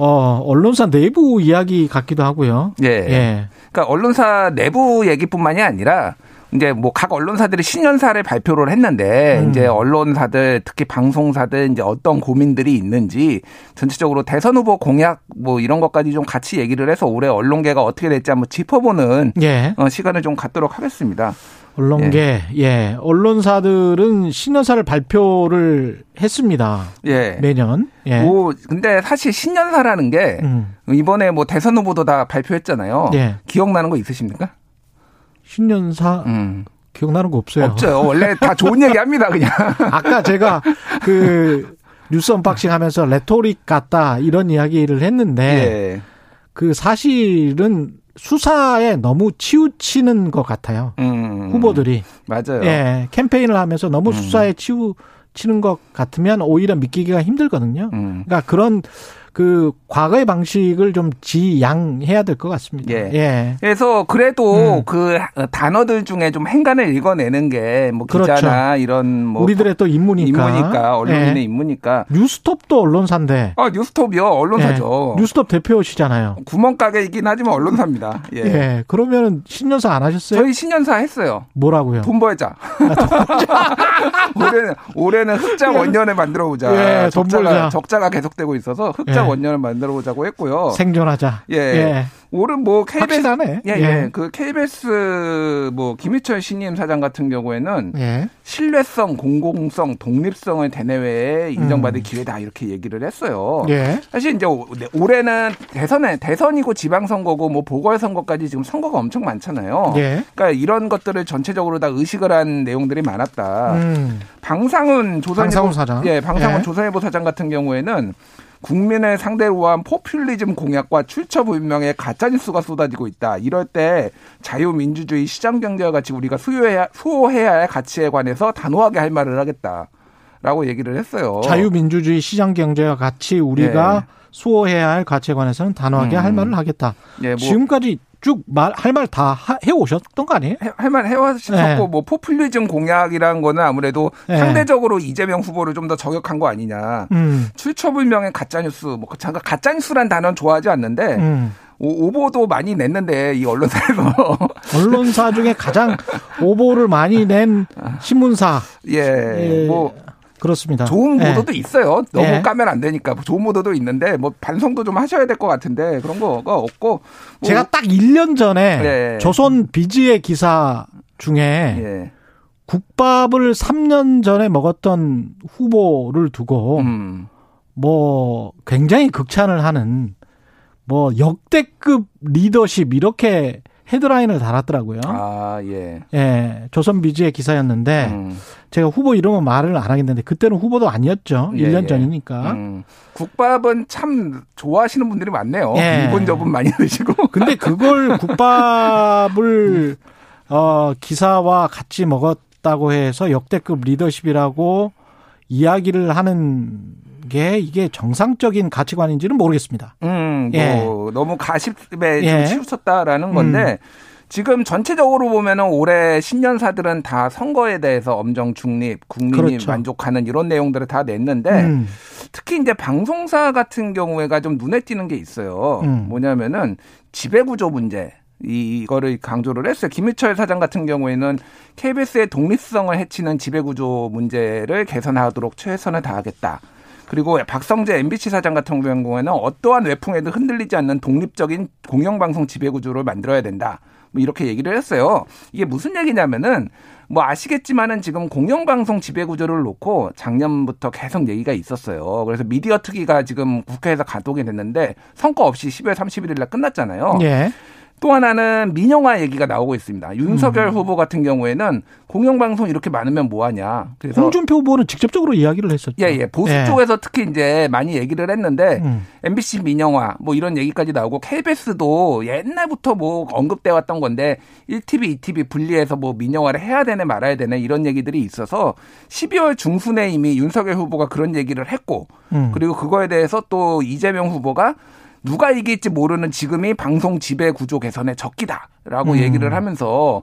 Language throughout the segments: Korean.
어, 언론사 내부 이야기 같기도 하고요. 예. 예. 그러니까 언론사 내부 얘기뿐만이 아니라 이제 뭐 각 언론사들이 신년사를 발표를 했는데 음. 이제 언론사들 특히 방송사들 이제 어떤 고민들이 있는지 전체적으로 대선 후보 공약 뭐 이런 것까지 좀 같이 얘기를 해서 올해 언론계가 어떻게 될지 한번 짚어보는 예. 어, 시간을 좀 갖도록 하겠습니다. 언론계, 예. 언론사들은 신년사를 발표를 했습니다. 예. 매년. 예. 뭐 근데 사실 신년사라는 게 음. 이번에 뭐 대선 후보도 다 발표했잖아요. 예. 기억나는 거 있으십니까? 신년사 음. 기억나는 거 없어요. 없죠. 원래 다 좋은 얘기 합니다, 그냥. 아까 제가 그 뉴스 언박싱 하면서 레토릭 같다 이런 이야기를 했는데 예. 그 사실은 수사에 너무 치우치는 것 같아요. 음. 후보들이. 맞아요. 예. 캠페인을 하면서 너무 음. 수사에 치우치는 것 같으면 오히려 믿기기가 힘들거든요. 음. 그러니까 그런 그 과거의 방식을 좀 지양해야 될 것 같습니다. 예. 예. 그래서 그래도 음. 그 단어들 중에 좀 행간을 읽어내는 게뭐 그렇죠. 기자나 이런 뭐 우리들의 또 임무니까. 임무니까 언론인의 예. 임무니까 뉴스톱도 언론사인데. 아 뉴스톱이요 언론사죠. 예. 뉴스톱 대표시잖아요. 구멍가게이긴 하지만 언론사입니다. 예. 예. 그러면 신년사 안 하셨어요? 저희 신년사 했어요. 뭐라고요? 돈 벌자. 올해는 올해는 흑자 원년을 만들어 보자. 예, 돈 벌자. 적자가 적자가 계속되고 있어서 흑자 예. 원년을 만들어 보자고 했고요. 생존하자. 예. 올해 뭐 KBS 확실하네. 예, 예. 예. 그 KBS 뭐 김희철 신임 사장 같은 경우에는 예. 신뢰성, 공공성, 독립성을 대내외에 인정받을 음. 기회다 이렇게 얘기를 했어요. 예. 사실 이제 오- 네, 올해는 대선에 대선이고 지방선거고 뭐 보궐선거까지 지금 선거가 엄청 많잖아요. 예. 그러니까 이런 것들을 전체적으로 다 의식을 한 내용들이 많았다. 음. 방상훈 조선일보 방상훈 사장. 예, 방상훈 예. 조선일보 사장 같은 경우에는 국민을 상대로 한 포퓰리즘 공약과 출처 불명의 가짜 뉴스가 쏟아지고 있다. 이럴 때 자유민주주의 시장 경제와 같이 우리가 수요해야 수호해야 할 가치에 관해서 단호하게 할 말을 하겠다 라고 얘기를 했어요. 자유민주주의 시장 경제와 같이 우리가 예. 수호해야 할 가치에 관해서는 단호하게 음. 할 말을 하겠다. 예, 뭐 지금까지 쭉 말 할 말 다 해 오셨던 거 아니에요? 해- 할만 해왔었고 네. 뭐 포퓰리즘 공약이라는 거는 아무래도 네. 상대적으로 이재명 후보를 좀 더 저격한 거 아니냐. 음. 출처불명의 가짜뉴스, 뭐, 잠깐 가짜뉴스란 단어는 좋아하지 않는데, 음. 오, 오보도 많이 냈는데, 이 언론사에서. 언론사 중에 가장 오보를 많이 낸 신문사. 예, 예, 뭐, 그렇습니다. 좋은 예. 보도도 있어요. 너무 예. 까면 안 되니까. 좋은 보도도 있는데, 뭐, 반성도 좀 하셔야 될 것 같은데, 그런 거가 없고. 뭐, 제가 딱 1년 전에 예. 조선 비즈의 기사 중에 예. 국밥을 3년 전에 먹었던 후보를 두고 음. 뭐 굉장히 극찬을 하는 뭐 역대급 리더십 이렇게 헤드라인을 달았더라고요. 아, 예. 예, 조선 비즈의 기사였는데 음. 제가 후보 이름은 말을 안 하겠는데 그때는 후보도 아니었죠. 예, 1년 예. 전이니까. 음. 국밥은 참 좋아하시는 분들이 많네요. 예. 일본 저분 많이 드시고. 근데 그걸 국밥을 어 기사와 같이 먹었다고 해서 역대급 리더십이라고 이야기를 하는 게 이게 정상적인 가치관인지는 모르겠습니다. 음, 뭐 예. 너무 가십에 예. 좀 치우쳤다라는 건데 지금 전체적으로 보면은 올해 신년사들은 다 선거에 대해서 엄정 중립, 국민이 그렇죠. 만족하는 이런 내용들을 다 냈는데 음. 특히 이제 방송사 같은 경우에가 좀 눈에 띄는 게 있어요. 음. 뭐냐면은 지배구조 문제. 이거를 강조를 했어요. 김희철 사장 같은 경우에는 KBS의 독립성을 해치는 지배구조 문제를 개선하도록 최선을 다하겠다. 그리고 박성재 MBC 사장 같은 경우에는 어떠한 외풍에도 흔들리지 않는 독립적인 공영방송 지배구조를 만들어야 된다. 뭐 이렇게 얘기를 했어요. 이게 무슨 얘기냐면은 뭐 아시겠지만은 지금 공영방송 지배구조를 놓고 작년부터 계속 얘기가 있었어요. 그래서 미디어 특위가 지금 국회에서 가동이 됐는데 성과 없이 12월 31일 날 끝났잖아요. 예. 또 하나는 민영화 얘기가 나오고 있습니다. 윤석열 음. 후보 같은 경우에는 공영방송 이렇게 많으면 뭐하냐. 그래서 홍준표 후보는 직접적으로 이야기를 했었죠. 예, 예. 보수 예. 쪽에서 특히 이제 많이 얘기를 했는데 음. MBC 민영화 뭐 이런 얘기까지 나오고 KBS도 옛날부터 뭐 언급돼 왔던 건데 1TV, 2TV 분리해서 뭐 민영화를 해야 되네 말아야 되네 이런 얘기들이 있어서 12월 중순에 이미 윤석열 후보가 그런 얘기를 했고 음. 그리고 그거에 대해서 또 이재명 후보가 누가 이길지 모르는 지금이 방송 지배 구조 개선의 적기다 라고 음. 얘기를 하면서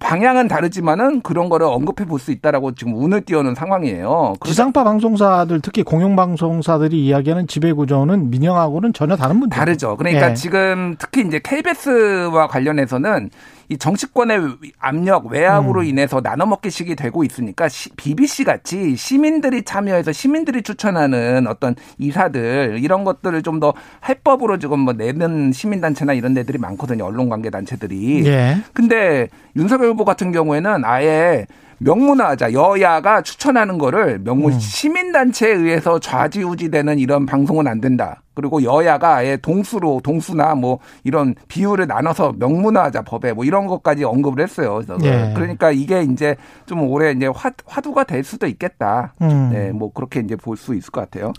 방향은 다르지만은 그런 거를 언급해 볼 수 있다라고 지금 운을 띄우는 상황이에요. 지상파 방송사들 특히 공영 방송사들이 이야기하는 지배 구조는 민영하고는 전혀 다른 문제. 다르죠. 그러니까 예. 지금 특히 이제 KBS와 관련해서는 이 정치권의 압력 외압으로 음. 인해서 나눠먹기식이 되고 있으니까 BBC 같이 시민들이 참여해서 시민들이 추천하는 어떤 이사들 이런 것들을 좀 더 해법으로 지금 뭐 내는 시민단체나 이런 데들이 많거든요. 언론관계 단체들이. 예. 근데 윤석열 후보 같은 경우에는 아예 명문화하자 여야가 추천하는 거를 명문 음. 시민단체에 의해서 좌지우지되는 이런 방송은 안 된다. 그리고 여야가 아예 동수로 동수나 뭐 이런 비율을 나눠서 명문화하자 법에 뭐 이런 것까지 언급을 했어요. 그래서 예. 그러니까 이게 이제 좀 올해 이제 화, 화두가 될 수도 있겠다. 음. 네, 뭐 그렇게 이제 볼 수 있을 것 같아요.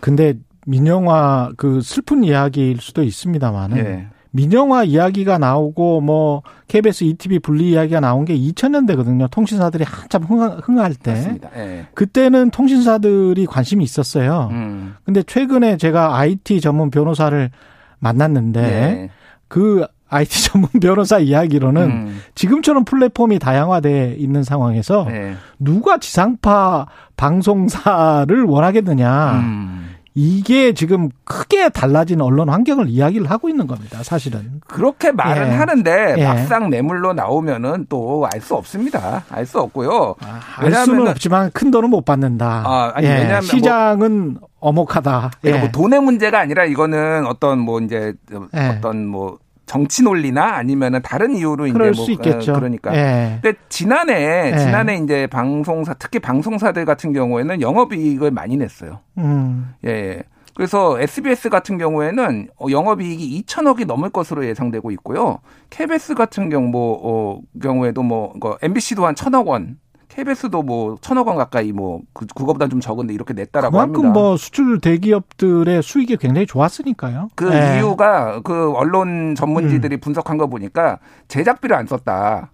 근데 민영화 그 슬픈 이야기일 수도 있습니다만은 예. 민영화 이야기가 나오고 뭐 KBS ETV 분리 이야기가 나온 게 2000년대거든요. 통신사들이 한참 흥하, 흥할 때. 맞습니다. 예. 그때는 통신사들이 관심이 있었어요. 음. 근데 최근에 제가 IT 전문 변호사를 만났는데 예. 그 IT 전문 변호사 이야기로는 음. 지금처럼 플랫폼이 다양화돼 있는 상황에서 예. 누가 지상파 방송사를 원하겠느냐. 음. 이게 지금 크게 달라진 언론 환경을 이야기를 하고 있는 겁니다. 사실은. 그렇게 말은 예. 하는데 예. 막상 매물로 나오면은 또 알 수 없습니다. 알 수 없고요. 알 수는 없지만 큰 돈은 못 받는다. 아, 아니, 예, 왜냐하면 시장은 어목하다. 예. 그러니까 뭐 돈의 문제가 아니라 이거는 어떤 뭐 이제 예. 어떤 뭐 정치 논리나 아니면은 다른 이유로 이제 그럴 뭐수 있겠죠. 어, 그러니까. 예. 근데 지난해 예. 지난해 이제 방송사 특히 방송사들 같은 경우에는 영업이익을 많이 냈어요. 음. 예. 예. 그래서 SBS 같은 경우에는 어, 영업이익이 2천억이 넘을 것으로 예상되고 있고요. KBS 같은 경우 뭐 어, 경우에도 뭐 MBC도 한 천억 원, KBS도 뭐 천억 원 가까이 뭐 그, 그거보다 좀 적은데 이렇게 냈다라고 그만큼 합니다. 뭐 수출 대기업들의 수익이 굉장히 좋았으니까요. 그 예. 이유가 그 언론 전문지들이 분석한 거 보니까 제작비를 안 썼다.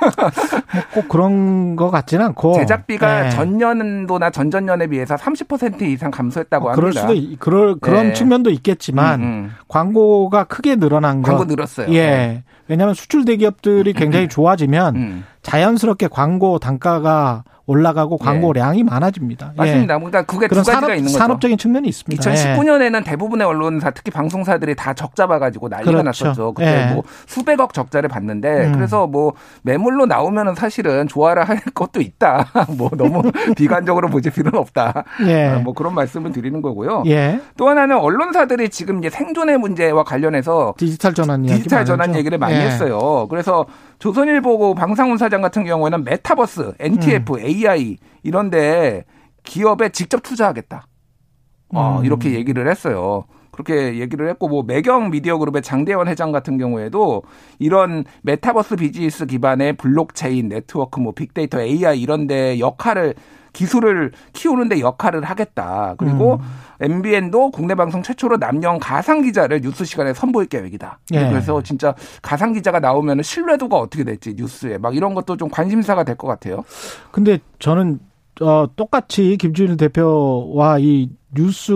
꼭 그런 것 같지는 않고 제작비가 예. 전년도나 전전년에 비해서 30% 이상 감소했다고 어, 그럴 합니다. 수도 있- 그럴 그런 예. 측면도 있겠지만 음, 음. 광고가 크게 늘어난 거 광고 늘었어요. 예. 왜냐하면 수출 대기업들이 굉장히 좋아지면 음. 자연스럽게 광고 단가가 올라가고 광고량이 많아집니다. 예. 맞습니다. 그러니까 그게 두 가지가 산업, 있는 거죠. 산업적인 측면이 있습니다. 예. 2019년에는 대부분의 언론사 특히 방송사들이 다 적자 봐가지고 난리가 그렇죠. 났었죠. 그때 예. 뭐 수백억 적자를 봤는데 음. 그래서 뭐 매물로 나오면은 사실은 좋아라 할 것도 있다. 뭐 너무 비관적으로 보실 필요는 없다. 예. 아, 뭐 그런 말씀을 드리는 거고요. 예. 또 하나는 언론사들이 지금 이제 생존의 문제와 관련해서 디지털 전환 이야기 디지털 전환. 얘기를 많이 예. 했어요. 그래서 조선일보고 방상훈 사장 같은 경우에는 메타버스, NTF, 음. AI 이런데 기업에 직접 투자하겠다. 어, 음. 이렇게 얘기를 했어요. 그렇게 얘기를 했고 뭐 매경 미디어 그룹의 장대원 회장 같은 경우에도 이런 메타버스 비즈니스 기반의 블록체인 네트워크 뭐 빅데이터 AI 이런 데 역할을 기술을 키우는데 역할을 하겠다. 그리고 음. MBN도 국내 방송 최초로 남녀 가상 기자를 뉴스 시간에 선보일 계획이다. 예. 그래서 진짜 가상 기자가 나오면 신뢰도가 어떻게 될지 뉴스에 막 이런 것도 좀 관심사가 될 것 같아요. 근데 저는 어, 똑같이 김준일 대표와 이 뉴스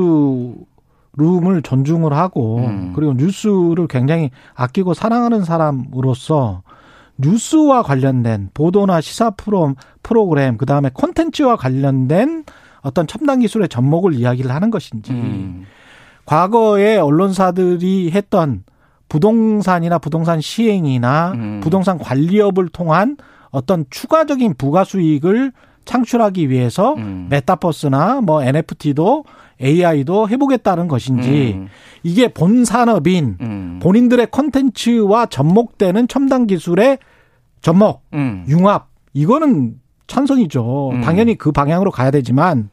룸을 존중을 하고 음. 그리고 뉴스를 굉장히 아끼고 사랑하는 사람으로서 뉴스와 관련된 보도나 시사 프로, 프로그램 그다음에 콘텐츠와 관련된 어떤 첨단 기술의 접목을 이야기를 하는 것인지 음. 과거에 언론사들이 했던 부동산이나 부동산 시행이나 음. 부동산 관리업을 통한 어떤 추가적인 부가 수익을 창출하기 위해서 음. 메타버스나 뭐 NFT도 AI도 해보겠다는 것인지 음. 이게 본 산업인 음. 본인들의 컨텐츠와 접목되는 첨단 기술의 접목, 음. 융합 이거는 찬성이죠. 음. 당연히 그 방향으로 가야 되지만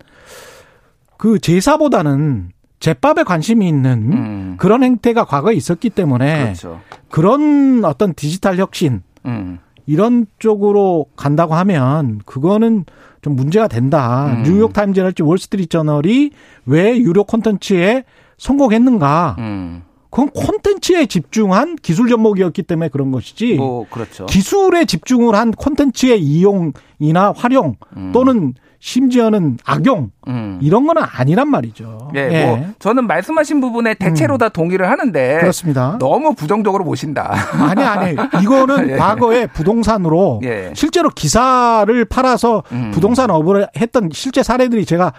그 제사보다는 제밥에 관심이 있는 음. 그런 행태가 과거에 있었기 때문에 그렇죠. 그런 어떤 디지털 혁신 음. 이런 쪽으로 간다고 하면 그거는 좀 문제가 된다. 음. 뉴욕 타임즈랄지 월스트리트 저널이 왜 유료 콘텐츠에 성공했는가? 음. 그건 콘텐츠에 집중한 기술 접목이었기 때문에 그런 것이지. 뭐 그렇죠. 기술에 집중을 한 콘텐츠의 이용이나 활용 음. 또는 심지어는 악용 음. 이런 거는 아니란 말이죠. 예, 뭐 저는 말씀하신 부분에 대체로 다 동의를 하는데 음. 그렇습니다. 너무 부정적으로 보신다. 아니 아니 이거는 예. 과거에 부동산으로 예. 실제로 기사를 팔아서 음. 부동산 업을 했던 실제 사례들이 제가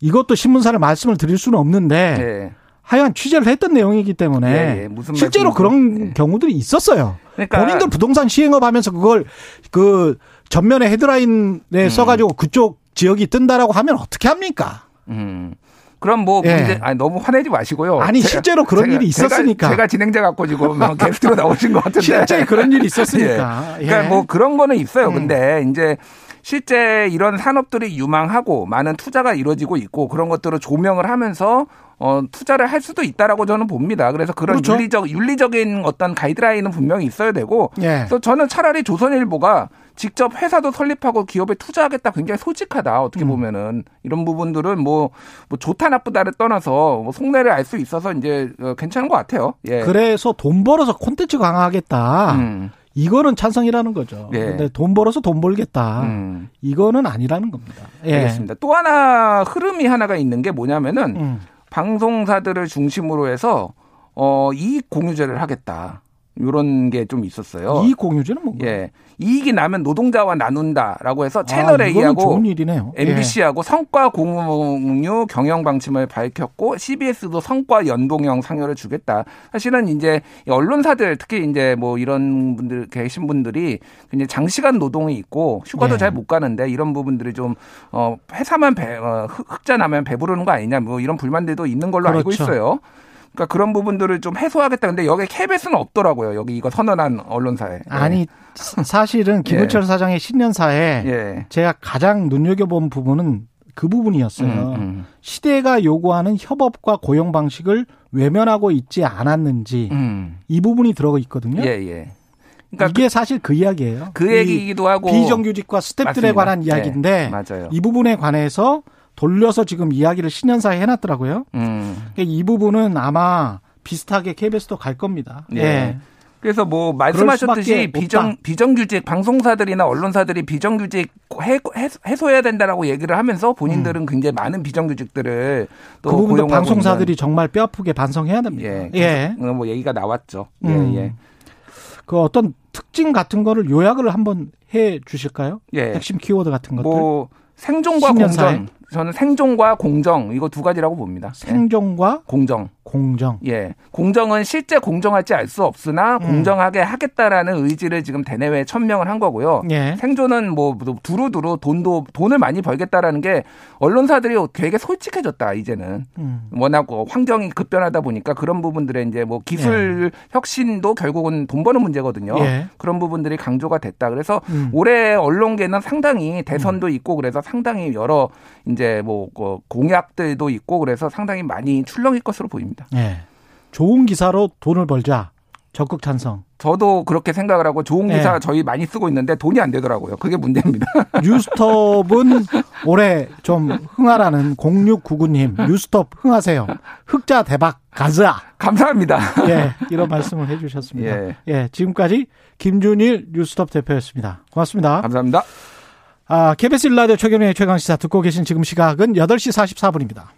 이것도 신문사를 말씀을 드릴 수는 없는데 예. 하여간 취재를 했던 내용이기 때문에 예, 예. 무슨 실제로 말씀인지. 그런 예. 경우들이 있었어요. 그러니까 본인들 부동산 시행업 하면서 그걸 그 전면에 헤드라인에 음. 써가지고 그쪽 지역이 뜬다라고 하면 어떻게 합니까? 음. 그럼 뭐 예. 문제 아니 너무 화내지 마시고요. 아니, 실제로 그런 일이 있었으니까. 제가, 제가 진행자 갖고 지금 뭐 게스트로 나오신 것 같은데 실제 그런 일이 있었으니까. 예. 그러니까 예. 뭐 그런 거는 있어요. 음. 근데 이제 실제 이런 산업들이 유망하고 많은 투자가 이루어지고 있고 그런 것들을 조명을 하면서 어 투자를 할 수도 있다라고 저는 봅니다. 그래서 그런 그렇죠. 윤리적 윤리적인 어떤 가이드라인은 분명히 있어야 되고 예. 그래서 저는 차라리 조선일보가 직접 회사도 설립하고 기업에 투자하겠다 굉장히 솔직하다 음. 어떻게 보면은 이런 부분들은 뭐, 뭐 좋다 나쁘다를 떠나서 뭐 속내를 알 수 있어서 이제 어, 괜찮은 것 같아요. 예. 그래서 돈 벌어서 콘텐츠 강화하겠다. 음, 이거는 찬성이라는 거죠. 예. 근데 돈 벌어서 돈 벌겠다. 음. 이거는 아니라는 겁니다. 예. 알겠습니다. 또 하나 흐름이 하나가 있는 게 뭐냐면은 음. 방송사들을 중심으로 해서 어 이익 공유제를 하겠다. 이런 게 좀 있었어요. 이 공유제는 뭔가? 예. 이익이 나면 노동자와 나눈다라고 해서 아, 채널 이거는 A하고 좋은 일이네요. 예. MBC하고 성과 공유 경영 방침을 밝혔고 CBS도 성과 연동형 상여를 주겠다. 사실은 이제 이 언론사들 특히 이제 뭐 이런 분들 계신 분들이 굉장히 장시간 노동이 있고 휴가도 예. 잘못 가는데 이런 부분들이 좀 어 회사만 배, 어, 흑- 흑자 나면 배부르는 거 아니냐 뭐 이런 불만들도 있는 걸로 알고 그렇죠. 있어요. 그러니까 그런 부분들을 좀 해소하겠다. 근데 여기 KBS는 없더라고요. 여기 이거 선언한 언론사에. 예. 아니 사실은 김은철 사장의 신년사에 예. 제가 가장 눈여겨본 부분은 그 부분이었어요. 음, 음. 시대가 요구하는 협업과 고용 방식을 외면하고 있지 않았는지 음. 이 부분이 들어가 있거든요. 예, 예. 그러니까 이게 사실 그 이야기예요. 그이 얘기이기도 하고 비정규직과 스탭들에. 관한 네, 이야기인데 맞아요. 이 부분에 관해서 돌려서 지금 이야기를 신년사에 해놨더라고요. 음. 그러니까 이 부분은 아마 비슷하게 KBS도 갈 겁니다. 예. 예. 그래서 뭐 말씀하셨듯이. 비정 비정규직 방송사들이나 언론사들이 비정규직 해, 소, 해야 된다라고 얘기를 하면서 본인들은 굉장히 많은 비정규직들을 또 음. 그 부분도 방송사들이 정말 뼈아프게 반성해야 있는, 됩니다. 예, 예. 계속 뭐 얘기가 나왔죠. 음. 예, 예. 그 어떤 특징 같은 거를 요약을 한번 해 주실까요? 예. 핵심 키워드 같은 것들. 뭐 생존과 신년사에. 저는 생존과 공정 이거 두 가지라고 봅니다. 예. 생존과 공정. 공정. 예. 공정은 실제 공정할지 알 수 없으나 음. 공정하게 하겠다라는 의지를 지금 대내외에 천명을 한 거고요. 예. 생존은 뭐 두루두루 돈도 돈을 많이 벌겠다라는 게 언론사들이 되게 솔직해졌다 이제는 음. 워낙 어, 환경이 급변하다 보니까 그런 부분들에 이제 뭐 기술 혁신도 결국은 돈 버는 문제거든요. 예. 그런 부분들이 강조가 됐다. 그래서 음. 올해 언론계는 상당히 대선도 있고 그래서 상당히 여러 이제 뭐 어, 공약들도 있고 그래서 상당히 많이 출렁일 것으로 보입니다. 예. 좋은 기사로 돈을 벌자. 적극 찬성. 저도 그렇게 생각을 하고 좋은 기사 예. 저희 많이 쓰고 있는데 돈이 안 되더라고요. 그게 문제입니다. 뉴스톱은 올해 좀 흥하라는 0699님 뉴스톱 흥하세요. 흑자 대박 가즈아. 감사합니다. 예, 이런 말씀을 해주셨습니다. 예. 예, 지금까지 김준일 뉴스톱 대표였습니다. 고맙습니다. 감사합니다. 아, KBS 일라디오 최경영의 최강시사 듣고 계신 지금 시각은 8시 44분입니다.